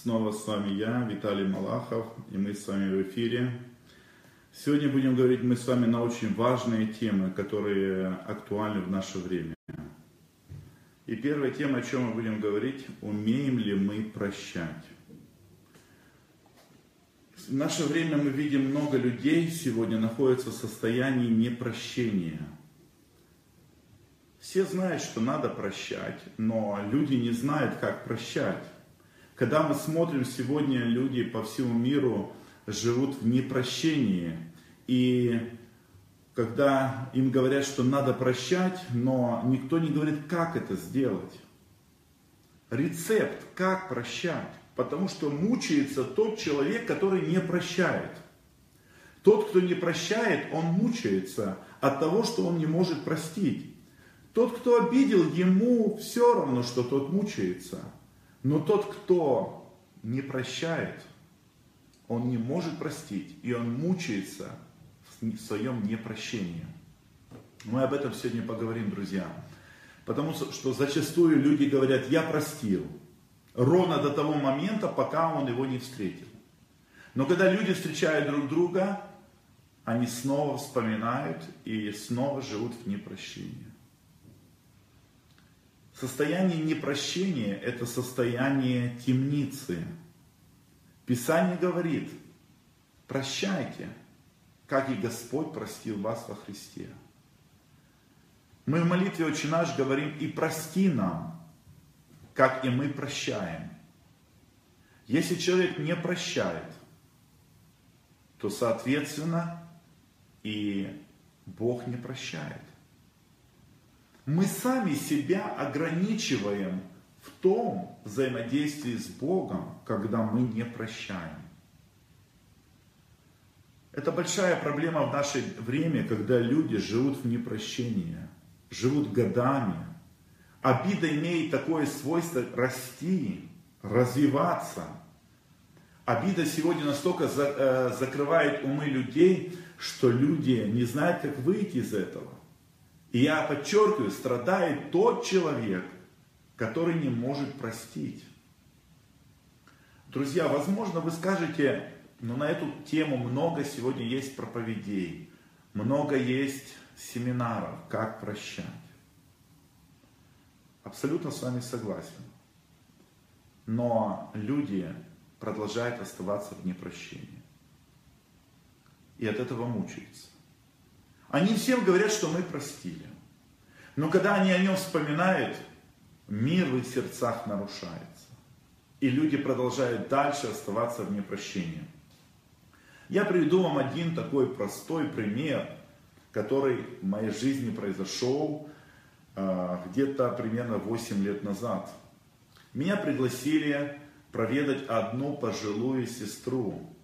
Снова с вами я, Виталий Малахов, и мы с вами в эфире. Сегодня будем говорить мы с вами на очень важные темы, которые актуальны в наше время. И первая тема, о чем мы будем говорить, умеем ли мы прощать. В наше время мы видим много людей сегодня находятся в состоянии непрощения. Все знают, что надо прощать, но люди не знают, как прощать. Когда мы смотрим сегодня, люди по всему миру живут в непрощении. И когда им говорят, что надо прощать, но никто не говорит, как это сделать. Рецепт, как прощать. Потому что мучается тот человек, который не прощает. Тот, кто не прощает, он мучается от того, что он не может простить. Тот, кто обидел, ему все равно, что тот мучается. Но тот, кто не прощает, он не может простить, и он мучается в своем непрощении. Мы об этом сегодня поговорим, друзья. Потому что зачастую люди говорят, я простил, ровно до того момента, пока он его не встретил. Но когда люди встречают друг друга, они снова вспоминают и снова живут в непрощении. Состояние непрощения – это состояние темницы. Писание говорит, прощайте, как и Господь простил вас во Христе. Мы в молитве «Отче наш» говорим «И прости нам, как и мы прощаем». Если человек не прощает, то, соответственно, и Бог не прощает мы сами себя ограничиваем в том взаимодействии с Богом, когда мы не прощаем. Это большая проблема в наше время, когда люди живут в непрощении, живут годами. Обида имеет такое свойство расти, развиваться. Обида сегодня настолько э, закрывает умы людей, что люди не знают, как выйти из этого. И я подчеркиваю, страдает тот человек, который не может простить. Друзья, возможно, вы скажете, но на эту тему много сегодня есть проповедей, много есть семинаров, как прощать. Абсолютно с вами согласен. Но люди продолжают оставаться в непрощении. И от этого мучаются. Они всем говорят, что мы простили. Но когда они о нем вспоминают, мир в их сердцах нарушается. И люди продолжают дальше оставаться в непрощении. Я приведу вам один такой простой пример, который в моей жизни произошел э, где-то примерно 8 лет назад. Меня пригласили проведать одну пожилую сестру,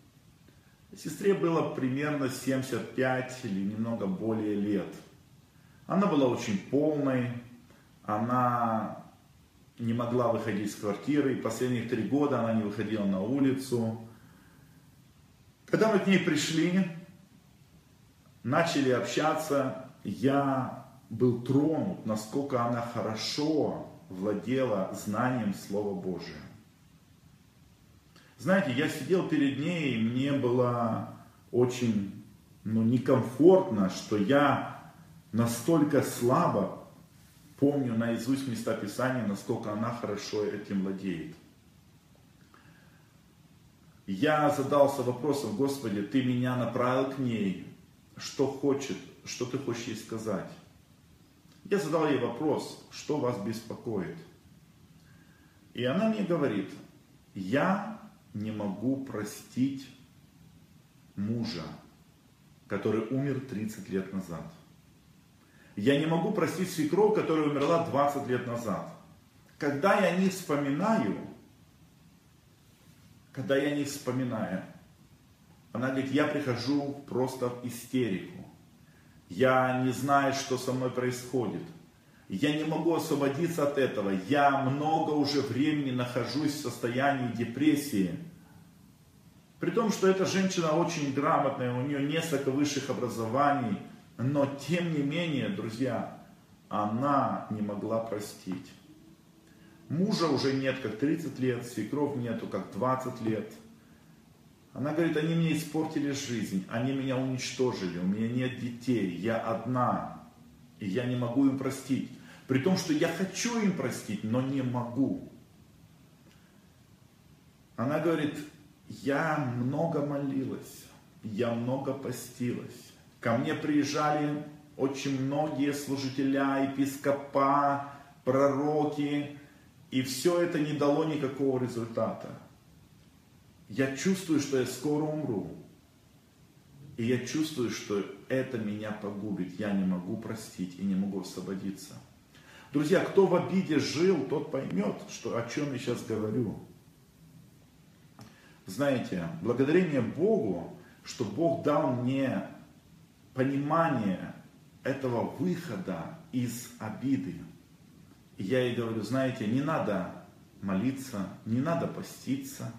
Сестре было примерно 75 или немного более лет. Она была очень полной, она не могла выходить из квартиры, и последних три года она не выходила на улицу. Когда мы к ней пришли, начали общаться, я был тронут, насколько она хорошо владела знанием Слова Божия. Знаете, я сидел перед ней, и мне было очень ну, некомфортно, что я настолько слабо помню наизусть места Писания, насколько она хорошо этим владеет. Я задался вопросом, Господи, Ты меня направил к ней, что хочет, что Ты хочешь ей сказать. Я задал ей вопрос, что вас беспокоит. И она мне говорит, я не могу простить мужа, который умер 30 лет назад. Я не могу простить свекровь, которая умерла 20 лет назад. Когда я не вспоминаю, когда я не вспоминаю, она говорит, я прихожу просто в истерику. Я не знаю, что со мной происходит. Я не могу освободиться от этого. Я много уже времени нахожусь в состоянии депрессии. При том, что эта женщина очень грамотная, у нее несколько высших образований, но тем не менее, друзья, она не могла простить. Мужа уже нет, как 30 лет, свекров нету, как 20 лет. Она говорит, они мне испортили жизнь, они меня уничтожили, у меня нет детей, я одна, и я не могу им простить. При том, что я хочу им простить, но не могу. Она говорит, я много молилась, я много постилась. Ко мне приезжали очень многие служителя, епископа, пророки, и все это не дало никакого результата. Я чувствую, что я скоро умру. И я чувствую, что это меня погубит. Я не могу простить и не могу освободиться. Друзья, кто в обиде жил, тот поймет, что, о чем я сейчас говорю. Знаете, благодарение Богу, что Бог дал мне понимание этого выхода из обиды. И я ей говорю, знаете, не надо молиться, не надо поститься,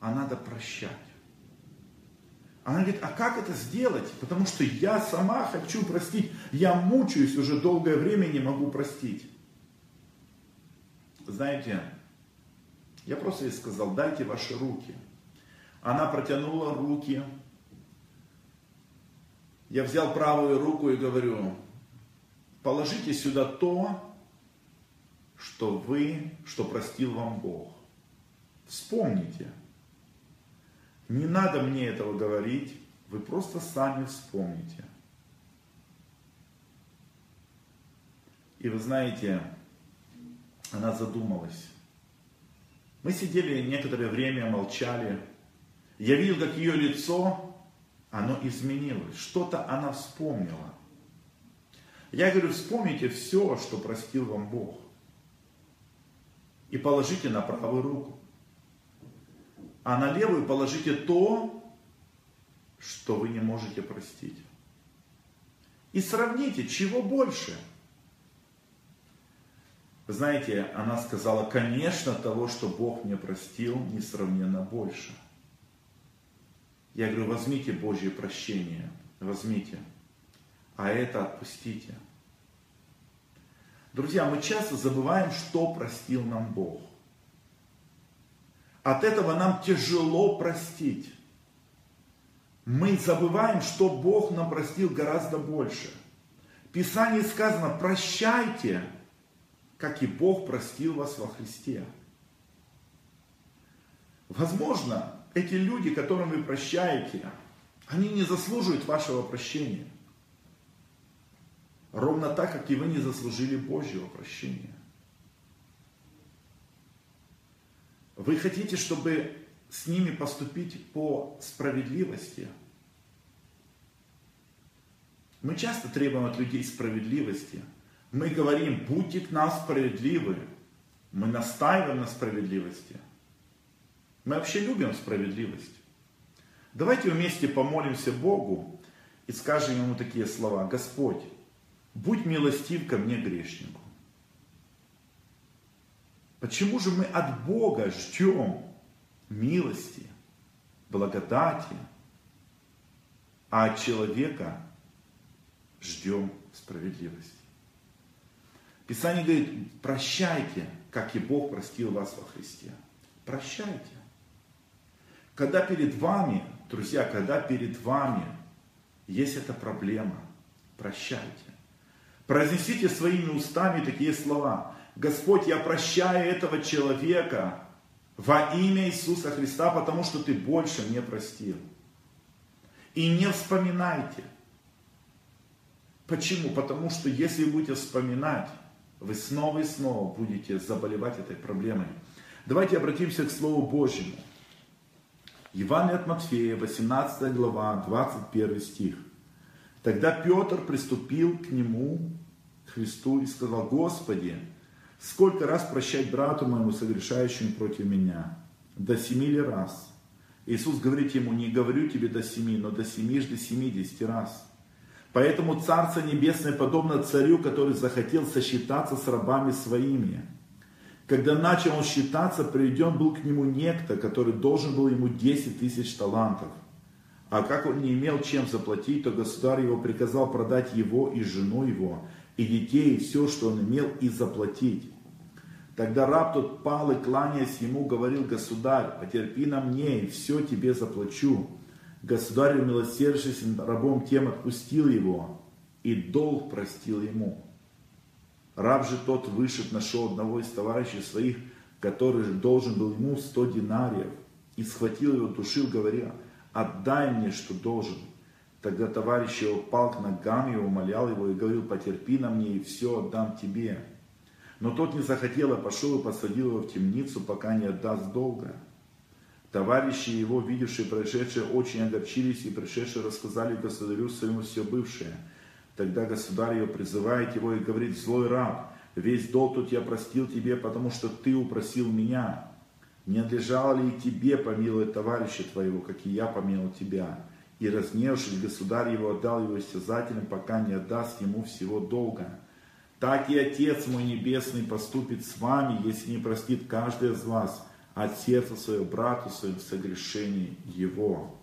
а надо прощать. Она говорит, а как это сделать? Потому что я сама хочу простить. Я мучаюсь уже долгое время не могу простить. Знаете, я просто ей сказал, дайте ваши руки. Она протянула руки. Я взял правую руку и говорю, положите сюда то, что вы, что простил вам Бог. Вспомните. Не надо мне этого говорить, вы просто сами вспомните. И вы знаете, она задумалась. Мы сидели некоторое время, молчали. Я видел, как ее лицо, оно изменилось. Что-то она вспомнила. Я говорю, вспомните все, что простил вам Бог и положите на правую руку. А на левую положите то, что вы не можете простить. И сравните, чего больше. знаете, она сказала, конечно, того, что Бог мне простил, несравненно больше. Я говорю, возьмите Божье прощение, возьмите, а это отпустите. Друзья, мы часто забываем, что простил нам Бог. От этого нам тяжело простить. Мы забываем, что Бог нам простил гораздо больше. В Писании сказано, прощайте, как и Бог простил вас во Христе. Возможно, эти люди, которым вы прощаете, они не заслуживают вашего прощения. Ровно так, как и вы не заслужили Божьего прощения. Вы хотите, чтобы с ними поступить по справедливости? Мы часто требуем от людей справедливости. Мы говорим, будьте к нам справедливы. Мы настаиваем на справедливости. Мы вообще любим справедливость. Давайте вместе помолимся Богу и скажем Ему такие слова. Господь, будь милостив ко мне грешнику. Почему же мы от Бога ждем милости, благодати, а от человека ждем справедливости? Писание говорит, прощайте, как и Бог простил вас во Христе. Прощайте. Когда перед вами, друзья, когда перед вами есть эта проблема, прощайте. Произнесите своими устами такие слова. Господь, я прощаю этого человека во имя Иисуса Христа, потому что ты больше мне простил. И не вспоминайте. Почему? Потому что если будете вспоминать, вы снова и снова будете заболевать этой проблемой. Давайте обратимся к Слову Божьему. Евангелие от Матфея, 18 глава, 21 стих. Тогда Петр приступил к нему, к Христу, и сказал, Господи, сколько раз прощать брату моему, согрешающему против меня? До семи ли раз? Иисус говорит ему, не говорю тебе до семи, но до семи до семидесяти раз. Поэтому Царство Небесное подобно царю, который захотел сосчитаться с рабами своими. Когда начал он считаться, приведен был к нему некто, который должен был ему 10 тысяч талантов. А как он не имел чем заплатить, то государь его приказал продать его и жену его, и детей, все, что он имел, и заплатить. Тогда раб тот пал и, кланяясь ему, говорил, государь, потерпи на мне, и все тебе заплачу. Государь, умилосердившись рабом тем, отпустил его, и долг простил ему. Раб же тот вышед нашел одного из товарищей своих, который должен был ему сто динариев, и схватил его, душил, говоря, отдай мне, что должен. Тогда товарищ его пал к ногам его, умолял его и говорил, потерпи на мне, и все отдам тебе. Но тот не захотел, а пошел и посадил его в темницу, пока не отдаст долга. Товарищи его, видевшие происшедшее, очень огорчились и пришедшие рассказали государю своему все бывшее. Тогда государь его призывает его и говорит, злой раб, весь долг тут я простил тебе, потому что ты упросил меня. Не надлежало ли и тебе помиловать товарища твоего, как и я помиловал тебя? И разневшись, государь его отдал его истязателям, пока не отдаст ему всего долга так и Отец мой Небесный поступит с вами, если не простит каждый из вас от сердца своего брату своим согрешений его.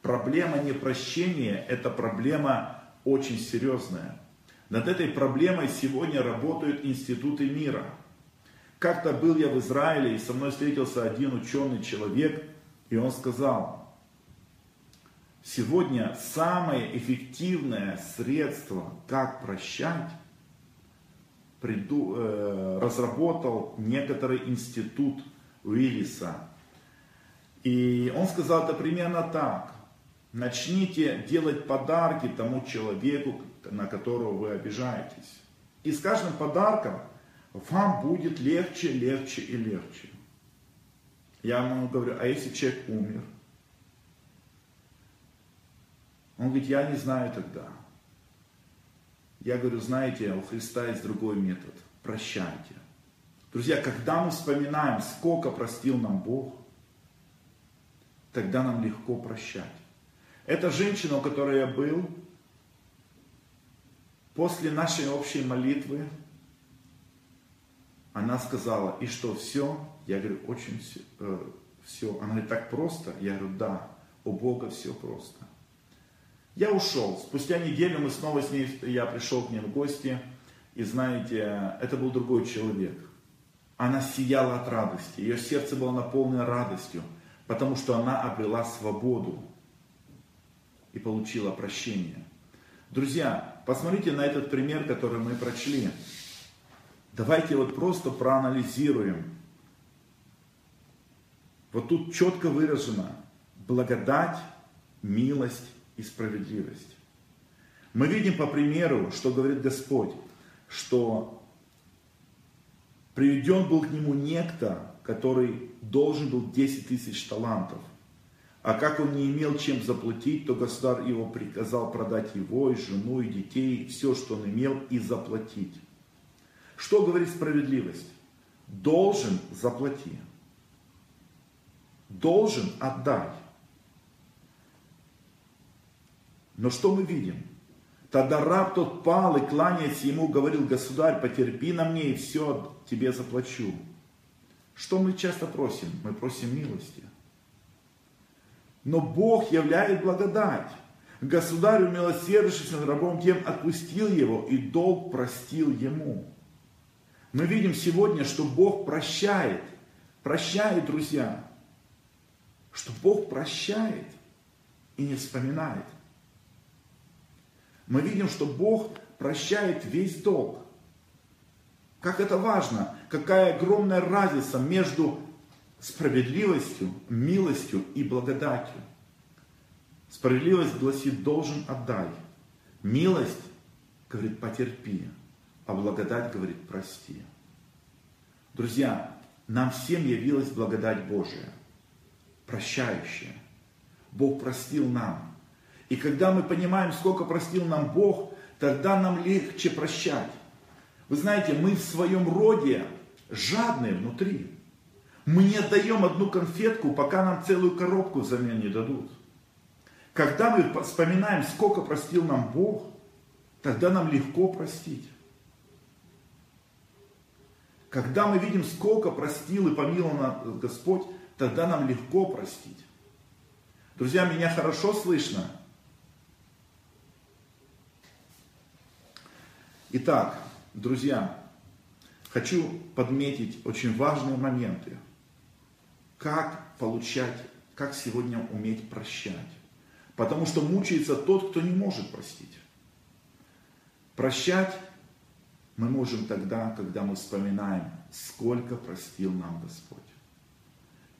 Проблема непрощения – это проблема очень серьезная. Над этой проблемой сегодня работают институты мира. Как-то был я в Израиле, и со мной встретился один ученый человек, и он сказал, сегодня самое эффективное средство, как прощать, приду, э, разработал некоторый институт Уиллиса. И он сказал это примерно так. Начните делать подарки тому человеку, на которого вы обижаетесь. И с каждым подарком вам будет легче, легче и легче. Я ему говорю, а если человек умер? Он говорит, я не знаю тогда. Я говорю, знаете, у Христа есть другой метод. Прощайте. Друзья, когда мы вспоминаем, сколько простил нам Бог, тогда нам легко прощать. Эта женщина, у которой я был, после нашей общей молитвы, она сказала, и что, все? Я говорю, очень все. Э. Она говорит, так просто? Я говорю, да, у Бога все просто. Я ушел. Спустя неделю мы снова с ней, я пришел к ней в гости, и знаете, это был другой человек. Она сияла от радости, ее сердце было наполнено радостью, потому что она обрела свободу и получила прощение. Друзья, посмотрите на этот пример, который мы прочли. Давайте вот просто проанализируем. Вот тут четко выражено благодать, милость и справедливость. Мы видим по примеру, что говорит Господь, что приведен был к нему некто, который должен был 10 тысяч талантов. А как он не имел чем заплатить, то государь его приказал продать его, и жену, и детей, все, что он имел, и заплатить. Что говорит справедливость? Должен заплати. Должен отдай. Но что мы видим? Тогда раб тот пал и, кланяясь ему, говорил, государь, потерпи на мне и все тебе заплачу. Что мы часто просим? Мы просим милости. Но Бог являет благодать. Государь, умилосердившись над рабом тем, отпустил его и долг простил ему. Мы видим сегодня, что Бог прощает. Прощает, друзья. Что Бог прощает и не вспоминает мы видим, что Бог прощает весь долг. Как это важно, какая огромная разница между справедливостью, милостью и благодатью. Справедливость гласит должен отдай. Милость говорит потерпи, а благодать говорит прости. Друзья, нам всем явилась благодать Божия, прощающая. Бог простил нам, и когда мы понимаем, сколько простил нам Бог, тогда нам легче прощать. Вы знаете, мы в своем роде жадные внутри. Мы не отдаем одну конфетку, пока нам целую коробку взамен не дадут. Когда мы вспоминаем, сколько простил нам Бог, тогда нам легко простить. Когда мы видим, сколько простил и помиловал нам Господь, тогда нам легко простить. Друзья, меня хорошо слышно? Итак, друзья, хочу подметить очень важные моменты. Как получать, как сегодня уметь прощать. Потому что мучается тот, кто не может простить. Прощать мы можем тогда, когда мы вспоминаем, сколько простил нам Господь.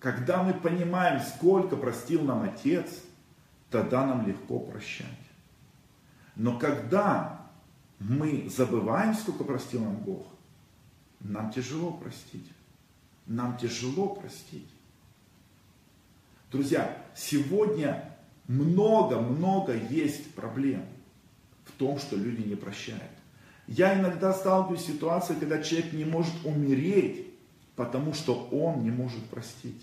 Когда мы понимаем, сколько простил нам Отец, тогда нам легко прощать. Но когда мы забываем, сколько простил нам Бог, нам тяжело простить. Нам тяжело простить. Друзья, сегодня много-много есть проблем в том, что люди не прощают. Я иногда сталкиваюсь с ситуацией, когда человек не может умереть, потому что он не может простить.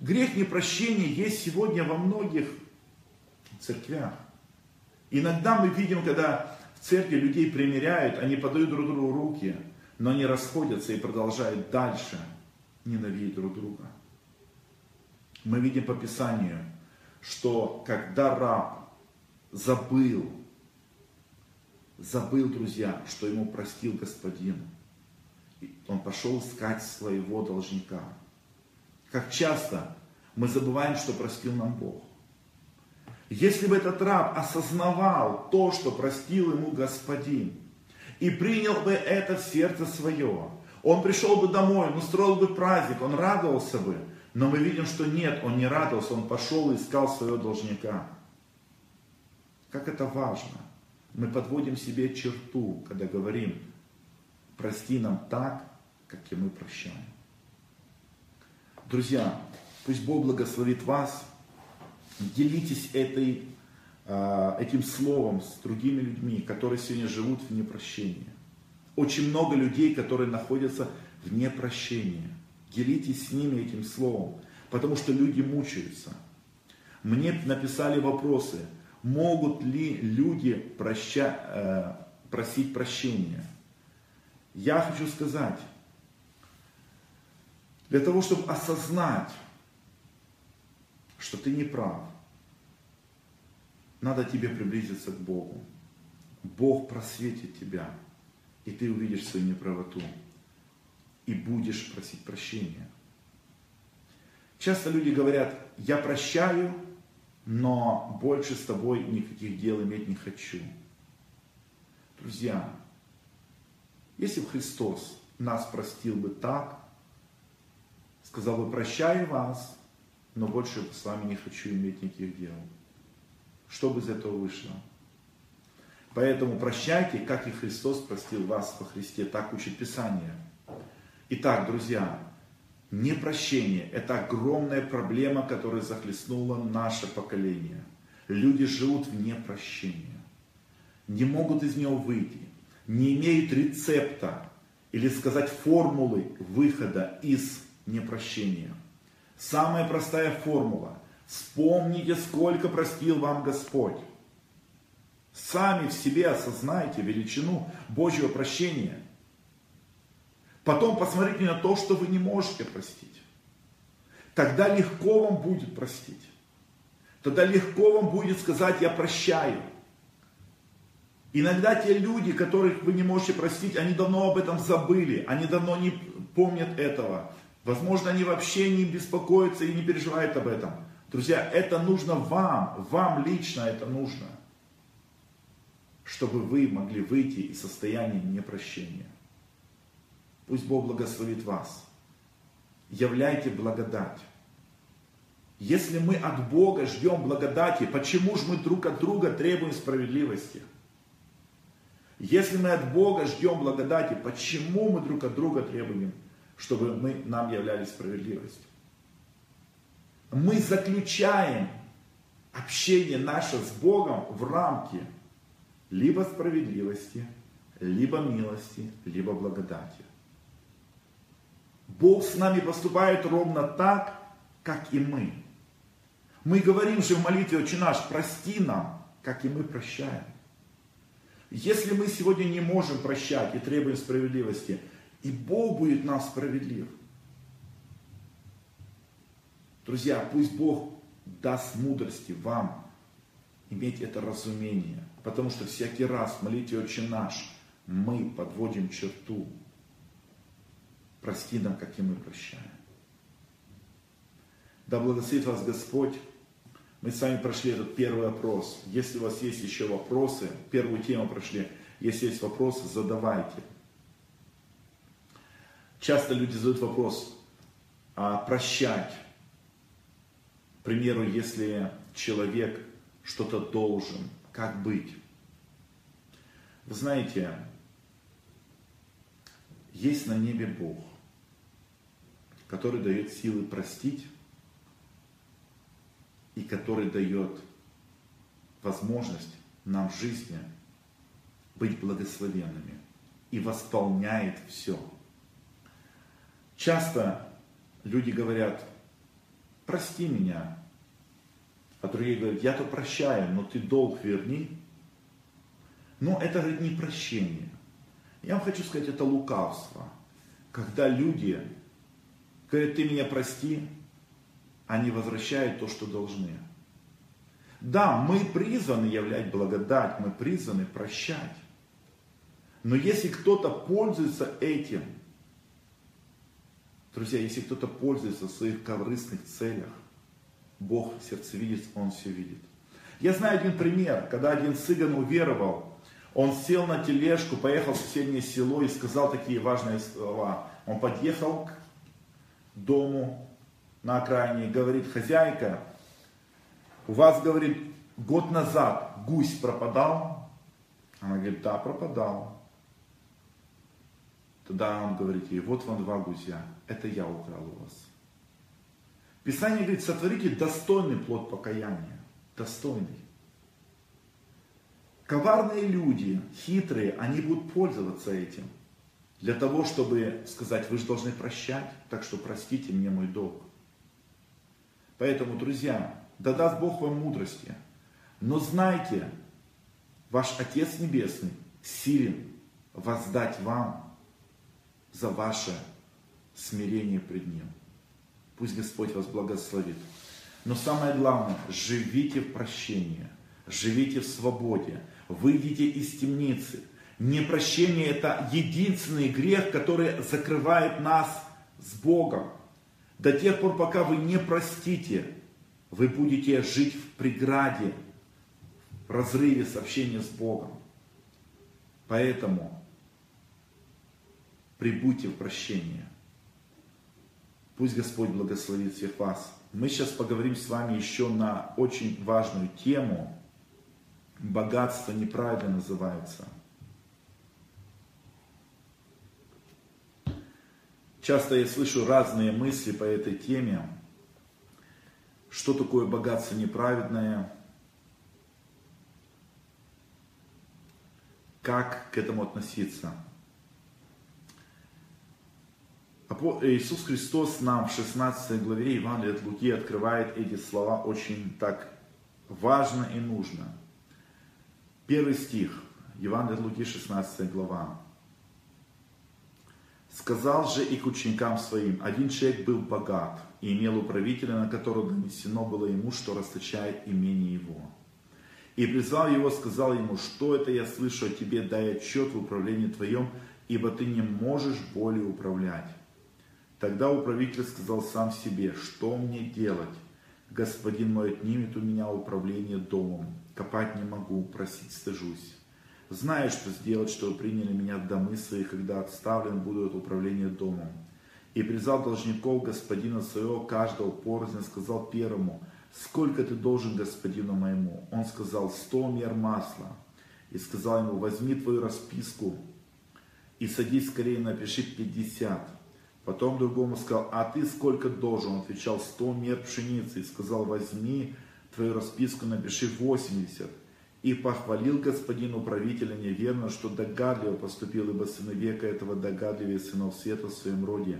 Грех непрощения есть сегодня во многих церквях. Иногда мы видим, когда в церкви людей примиряют, они подают друг другу руки, но они расходятся и продолжают дальше ненавидеть друг друга. Мы видим по Писанию, что когда раб забыл, забыл, друзья, что ему простил господин, он пошел искать своего должника. Как часто мы забываем, что простил нам Бог. Если бы этот раб осознавал то, что простил ему Господин, и принял бы это в сердце свое, он пришел бы домой, он устроил бы праздник, он радовался бы, но мы видим, что нет, он не радовался, он пошел и искал своего должника. Как это важно. Мы подводим себе черту, когда говорим, прости нам так, как и мы прощаем. Друзья, пусть Бог благословит вас, делитесь этой, а, этим словом с другими людьми, которые сегодня живут в непрощении. Очень много людей, которые находятся в непрощении. Делитесь с ними этим словом, потому что люди мучаются. Мне написали вопросы, могут ли люди проща, э, просить прощения. Я хочу сказать, для того, чтобы осознать, что ты не прав, надо тебе приблизиться к Богу. Бог просветит тебя, и ты увидишь свою неправоту, и будешь просить прощения. Часто люди говорят, я прощаю, но больше с тобой никаких дел иметь не хочу. Друзья, если бы Христос нас простил бы так, сказал бы, прощаю вас, но больше с вами не хочу иметь никаких дел. Что бы из этого вышло? Поэтому прощайте, как и Христос простил вас во Христе, так учит Писание. Итак, друзья, непрощение – это огромная проблема, которая захлестнула наше поколение. Люди живут в непрощении, не могут из него выйти, не имеют рецепта или сказать формулы выхода из непрощения. Самая простая формула. Вспомните, сколько простил вам Господь. Сами в себе осознайте величину Божьего прощения. Потом посмотрите на то, что вы не можете простить. Тогда легко вам будет простить. Тогда легко вам будет сказать, я прощаю. Иногда те люди, которых вы не можете простить, они давно об этом забыли, они давно не помнят этого. Возможно, они вообще не беспокоятся и не переживают об этом. Друзья, это нужно вам, вам лично это нужно, чтобы вы могли выйти из состояния непрощения. Пусть Бог благословит вас. Являйте благодать. Если мы от Бога ждем благодати, почему же мы друг от друга требуем справедливости? Если мы от Бога ждем благодати, почему мы друг от друга требуем чтобы мы, нам являлись справедливостью. Мы заключаем общение наше с Богом в рамки либо справедливости, либо милости, либо благодати. Бог с нами поступает ровно так, как и мы. Мы говорим же в молитве «Отче наш, прости нам, как и мы прощаем». Если мы сегодня не можем прощать и требуем справедливости – и Бог будет нам справедлив. Друзья, пусть Бог даст мудрости вам иметь это разумение. Потому что всякий раз в молитве «Отче наш» мы подводим черту. Прости нам, как и мы прощаем. Да благословит вас Господь. Мы с вами прошли этот первый опрос. Если у вас есть еще вопросы, первую тему прошли, если есть вопросы, задавайте. Часто люди задают вопрос, а прощать. К примеру, если человек что-то должен, как быть? Вы знаете, есть на небе Бог, который дает силы простить и который дает возможность нам в жизни быть благословенными и восполняет все. Часто люди говорят, прости меня, а другие говорят, я то прощаю, но ты долг верни. Но это, говорит, не прощение. Я вам хочу сказать, это лукавство. Когда люди говорят, ты меня прости, они возвращают то, что должны. Да, мы призваны являть благодать, мы призваны прощать. Но если кто-то пользуется этим, друзья, если кто-то пользуется в своих корыстных целях, Бог сердце видит, Он все видит. Я знаю один пример, когда один цыган уверовал, он сел на тележку, поехал в соседнее село и сказал такие важные слова. Он подъехал к дому на окраине и говорит, хозяйка, у вас, говорит, год назад гусь пропадал? Она говорит, да, пропадал. Тогда он говорит ей, вот вам два гуся, это я украл у вас. Писание говорит, сотворите достойный плод покаяния. Достойный. Коварные люди, хитрые, они будут пользоваться этим. Для того, чтобы сказать, вы же должны прощать, так что простите мне мой долг. Поэтому, друзья, да даст Бог вам мудрости. Но знайте, ваш Отец Небесный силен воздать вам за ваше смирение пред Ним. Пусть Господь вас благословит. Но самое главное, живите в прощении, живите в свободе, выйдите из темницы. Непрощение – это единственный грех, который закрывает нас с Богом. До тех пор, пока вы не простите, вы будете жить в преграде, в разрыве с общением с Богом. Поэтому прибудьте в прощение. Пусть Господь благословит всех вас. Мы сейчас поговорим с вами еще на очень важную тему. Богатство неправильно называется. Часто я слышу разные мысли по этой теме. Что такое богатство неправедное? Как к этому относиться? Иисус Христос нам в 16 главе Евангелия от Луки открывает эти слова очень так важно и нужно. Первый стих, Евангелие от Луки, 16 глава. Сказал же и к ученикам своим, один человек был богат и имел управителя, на которого донесено было ему, что расточает имение его. И призвал его, сказал ему, что это я слышу о тебе, дай отчет в управлении твоем, ибо ты не можешь более управлять. Тогда управитель сказал сам себе, что мне делать? Господин мой отнимет у меня управление домом, копать не могу, просить стыжусь. Знаю, что сделать, чтобы приняли меня в домы свои, когда отставлен буду от управления домом. И призвал должников господина своего, каждого порознь, сказал первому, сколько ты должен господину моему? Он сказал, сто мер масла. И сказал ему, возьми твою расписку и садись скорее, напиши пятьдесят. Потом другому сказал, а ты сколько должен? Он отвечал, сто мер пшеницы. И сказал, возьми твою расписку, напиши восемьдесят и похвалил господин управителя неверно, что догадливо поступил, ибо сыны века этого догадливее сынов света в своем роде.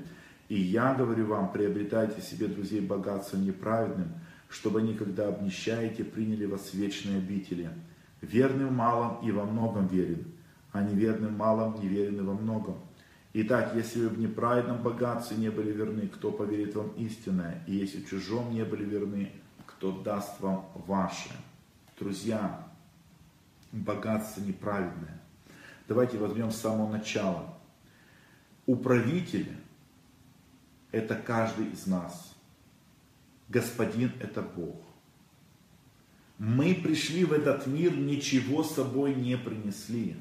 И я говорю вам, приобретайте себе друзей богатством неправедным, чтобы они, когда обнищаете, приняли вас в вечные обители. Верным малом и во многом верен, а неверным малом неверен и во многом. Итак, если вы в неправедном богатстве не были верны, кто поверит вам истинное? И если в чужом не были верны, кто даст вам ваше? Друзья, богатство неправедное. Давайте возьмем с самого начала. Управитель – это каждый из нас. Господин – это Бог. Мы пришли в этот мир, ничего с собой не принесли.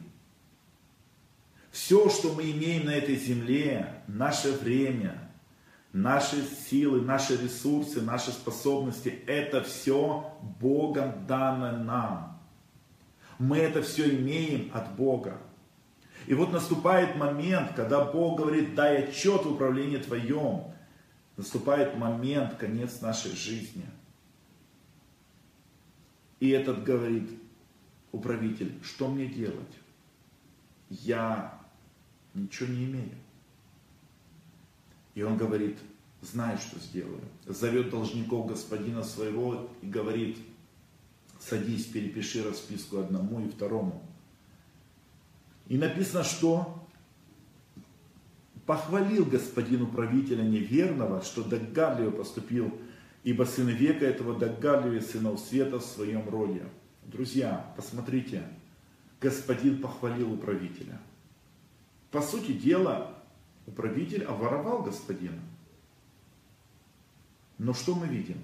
Все, что мы имеем на этой земле, наше время, наши силы, наши ресурсы, наши способности, это все Богом дано нам. Мы это все имеем от Бога. И вот наступает момент, когда Бог говорит, дай отчет в управлении твоем. Наступает момент, конец нашей жизни. И этот говорит, управитель, что мне делать? Я ничего не имею. И он говорит, знаю, что сделаю. Зовет должников господина своего и говорит, садись, перепиши расписку одному и второму. И написано, что похвалил господин управителя неверного, что догадливо поступил, ибо сын века этого догадливее сынов света в своем роде. Друзья, посмотрите, господин похвалил управителя. По сути дела, управитель обворовал господина. Но что мы видим?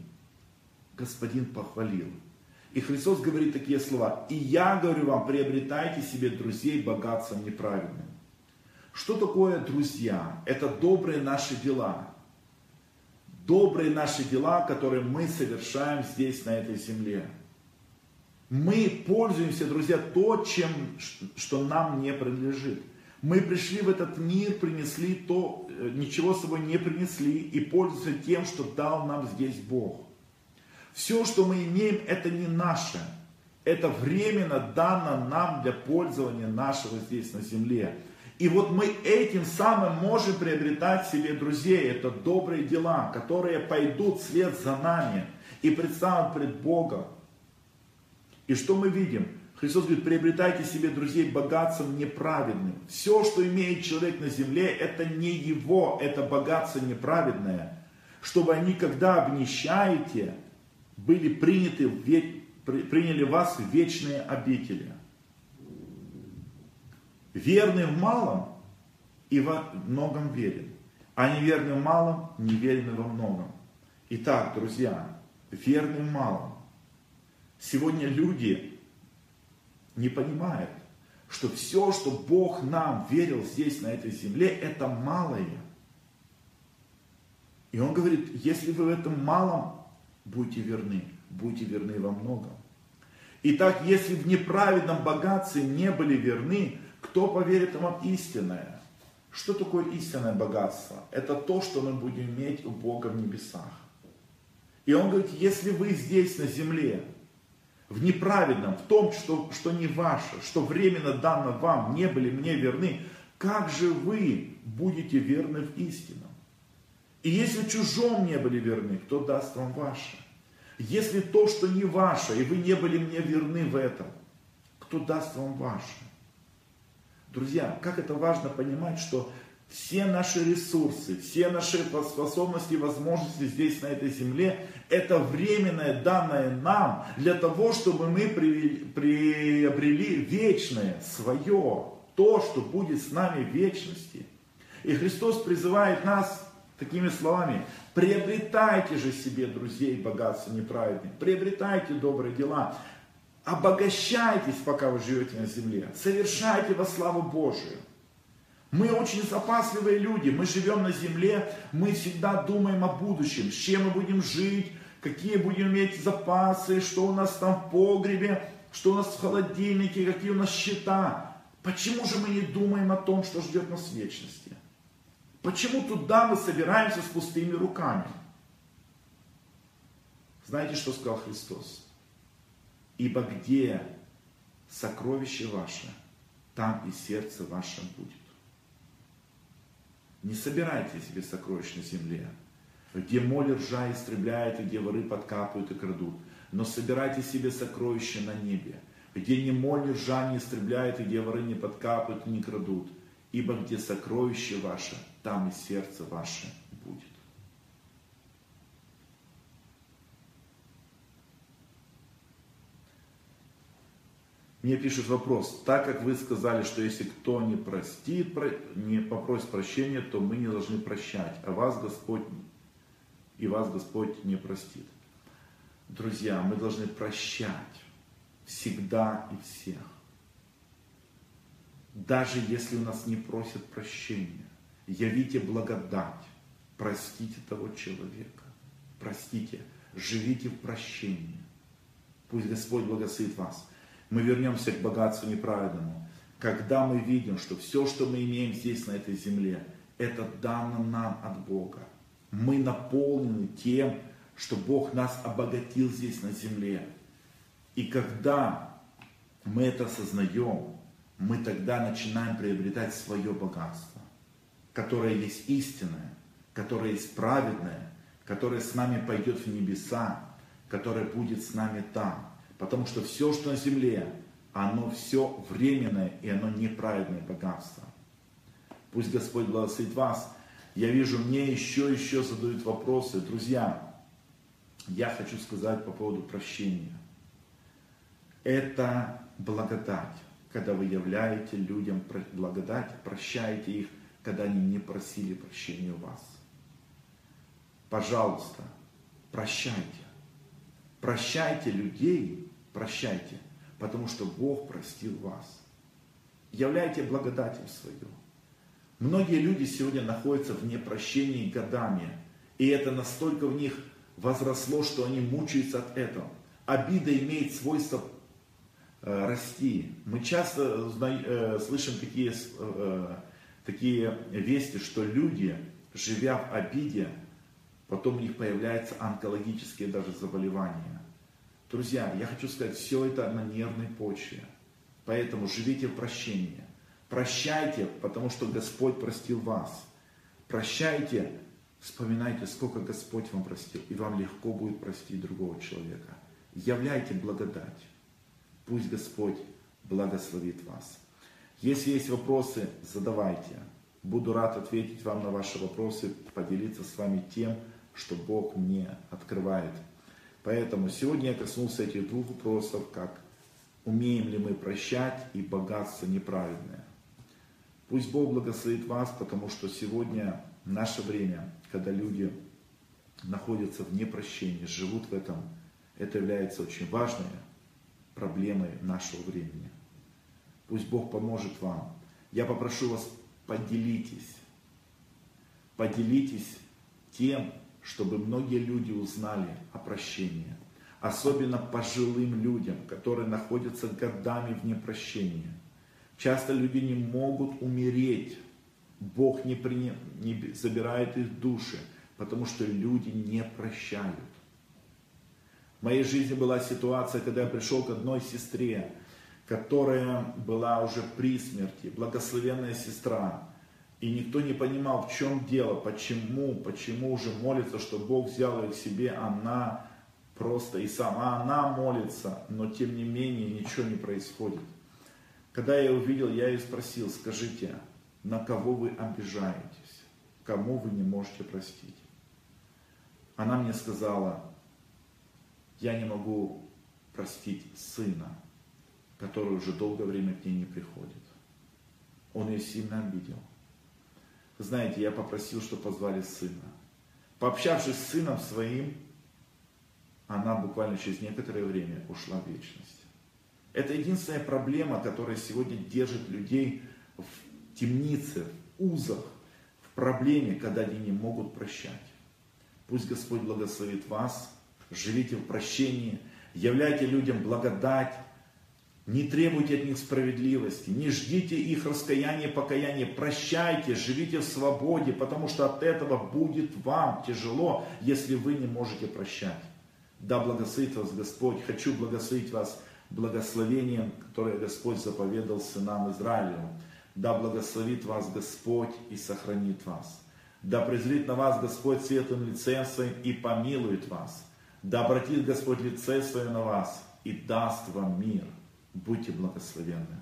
Господин похвалил. И Христос говорит такие слова. И я говорю вам, приобретайте себе друзей богатством неправедным. Что такое друзья? Это добрые наши дела. Добрые наши дела, которые мы совершаем здесь, на этой земле. Мы пользуемся, друзья, то, чем, что нам не принадлежит. Мы пришли в этот мир, принесли то, э, ничего с собой не принесли и пользуемся тем, что дал нам здесь Бог. Все, что мы имеем, это не наше. Это временно дано нам для пользования нашего здесь на земле. И вот мы этим самым можем приобретать себе друзей. Это добрые дела, которые пойдут вслед за нами и представят пред Богом. И что мы видим? Христос говорит, приобретайте себе друзей богатством неправедным. Все, что имеет человек на земле, это не его, это богатство неправедное. Чтобы они, когда обнищаете, были приняты, приняли вас в вечные обители. Верный в малом и во многом верен, а неверный в малом, неверный во многом. Итак, друзья, верный в малом. Сегодня люди не понимают, что все, что Бог нам верил здесь, на этой земле, это малое. И Он говорит, если вы в этом малом будьте верны, будьте верны во многом. Итак, если в неправедном богатстве не были верны, кто поверит вам истинное? Что такое истинное богатство? Это то, что мы будем иметь у Бога в небесах. И он говорит, если вы здесь на земле, в неправедном, в том, что, что не ваше, что временно дано вам, не были мне верны, как же вы будете верны в истинном? И если чужом не были верны, кто даст вам ваше? Если то, что не ваше, и вы не были мне верны в этом, кто даст вам ваше? Друзья, как это важно понимать, что все наши ресурсы, все наши способности и возможности здесь, на этой земле, это временное, данное нам для того, чтобы мы приобрели вечное, свое, то, что будет с нами в вечности. И Христос призывает нас такими словами, приобретайте же себе друзей богатства неправедных, приобретайте добрые дела, обогащайтесь, пока вы живете на земле, совершайте во славу Божию. Мы очень запасливые люди, мы живем на земле, мы всегда думаем о будущем, с чем мы будем жить, какие будем иметь запасы, что у нас там в погребе, что у нас в холодильнике, какие у нас счета. Почему же мы не думаем о том, что ждет нас в вечности? Почему туда мы собираемся с пустыми руками? Знаете, что сказал Христос? Ибо где сокровище ваше, там и сердце ваше будет. Не собирайте себе сокровищ на земле, где моль ржа истребляет, и где воры подкапывают и крадут. Но собирайте себе сокровища на небе, где ни моль, ни ржа не истребляет, и где воры не подкапывают и не крадут. Ибо где сокровище ваше, там и сердце ваше будет. Мне пишут вопрос, так как вы сказали, что если кто не простит, не попросит прощения, то мы не должны прощать, а вас Господь и вас Господь не простит. Друзья, мы должны прощать всегда и всех. Даже если у нас не просят прощения, явите благодать, простите того человека, простите, живите в прощении. Пусть Господь благословит вас мы вернемся к богатству неправедному. Когда мы видим, что все, что мы имеем здесь, на этой земле, это дано нам от Бога. Мы наполнены тем, что Бог нас обогатил здесь на земле. И когда мы это осознаем, мы тогда начинаем приобретать свое богатство, которое есть истинное, которое есть праведное, которое с нами пойдет в небеса, которое будет с нами там. Потому что все, что на земле, оно все временное и оно неправедное богатство. Пусть Господь благословит вас. Я вижу, мне еще, еще задают вопросы. Друзья, я хочу сказать по поводу прощения. Это благодать, когда вы являете людям благодать, прощаете их, когда они не просили прощения у вас. Пожалуйста, прощайте. Прощайте людей, прощайте, потому что Бог простил вас. Являйте благодатью свою. Многие люди сегодня находятся в непрощении годами, и это настолько в них возросло, что они мучаются от этого. Обида имеет свойство э, расти. Мы часто э, слышим такие, э, такие вести, что люди, живя в обиде, потом у них появляются онкологические даже заболевания. Друзья, я хочу сказать, все это на нервной почве. Поэтому живите в прощении. Прощайте, потому что Господь простил вас. Прощайте, вспоминайте, сколько Господь вам простил, и вам легко будет простить другого человека. Являйте благодать. Пусть Господь благословит вас. Если есть вопросы, задавайте. Буду рад ответить вам на ваши вопросы, поделиться с вами тем, что Бог мне открывает Поэтому сегодня я коснулся этих двух вопросов, как умеем ли мы прощать и богатство неправедное. Пусть Бог благословит вас, потому что сегодня наше время, когда люди находятся в непрощении, живут в этом, это является очень важной проблемой нашего времени. Пусть Бог поможет вам. Я попрошу вас, поделитесь. Поделитесь тем, чтобы многие люди узнали о прощении. Особенно пожилым людям, которые находятся годами в непрощении. Часто люди не могут умереть. Бог не, при... не забирает их души, потому что люди не прощают. В моей жизни была ситуация, когда я пришел к одной сестре, которая была уже при смерти, благословенная сестра. И никто не понимал, в чем дело, почему, почему уже молится, что Бог взял ее к себе, она просто и сама она молится, но тем не менее ничего не происходит. Когда я увидел, я ее спросил, скажите, на кого вы обижаетесь, кому вы не можете простить? Она мне сказала, я не могу простить сына, который уже долгое время к ней не приходит. Он ее сильно обидел знаете, я попросил, чтобы позвали сына. Пообщавшись с сыном своим, она буквально через некоторое время ушла в вечность. Это единственная проблема, которая сегодня держит людей в темнице, в узах, в проблеме, когда они не могут прощать. Пусть Господь благословит вас, живите в прощении, являйте людям благодать, не требуйте от них справедливости, не ждите их раскаяния, покаяния, прощайте, живите в свободе, потому что от этого будет вам тяжело, если вы не можете прощать. Да благословит вас Господь. Хочу благословить вас благословением, которое Господь заповедал сынам Израилю. Да благословит вас Господь и сохранит вас. Да презрит на вас Господь светлым лицем своим и помилует вас. Да обратит Господь лице свое на вас и даст вам мир. Будьте благословенны.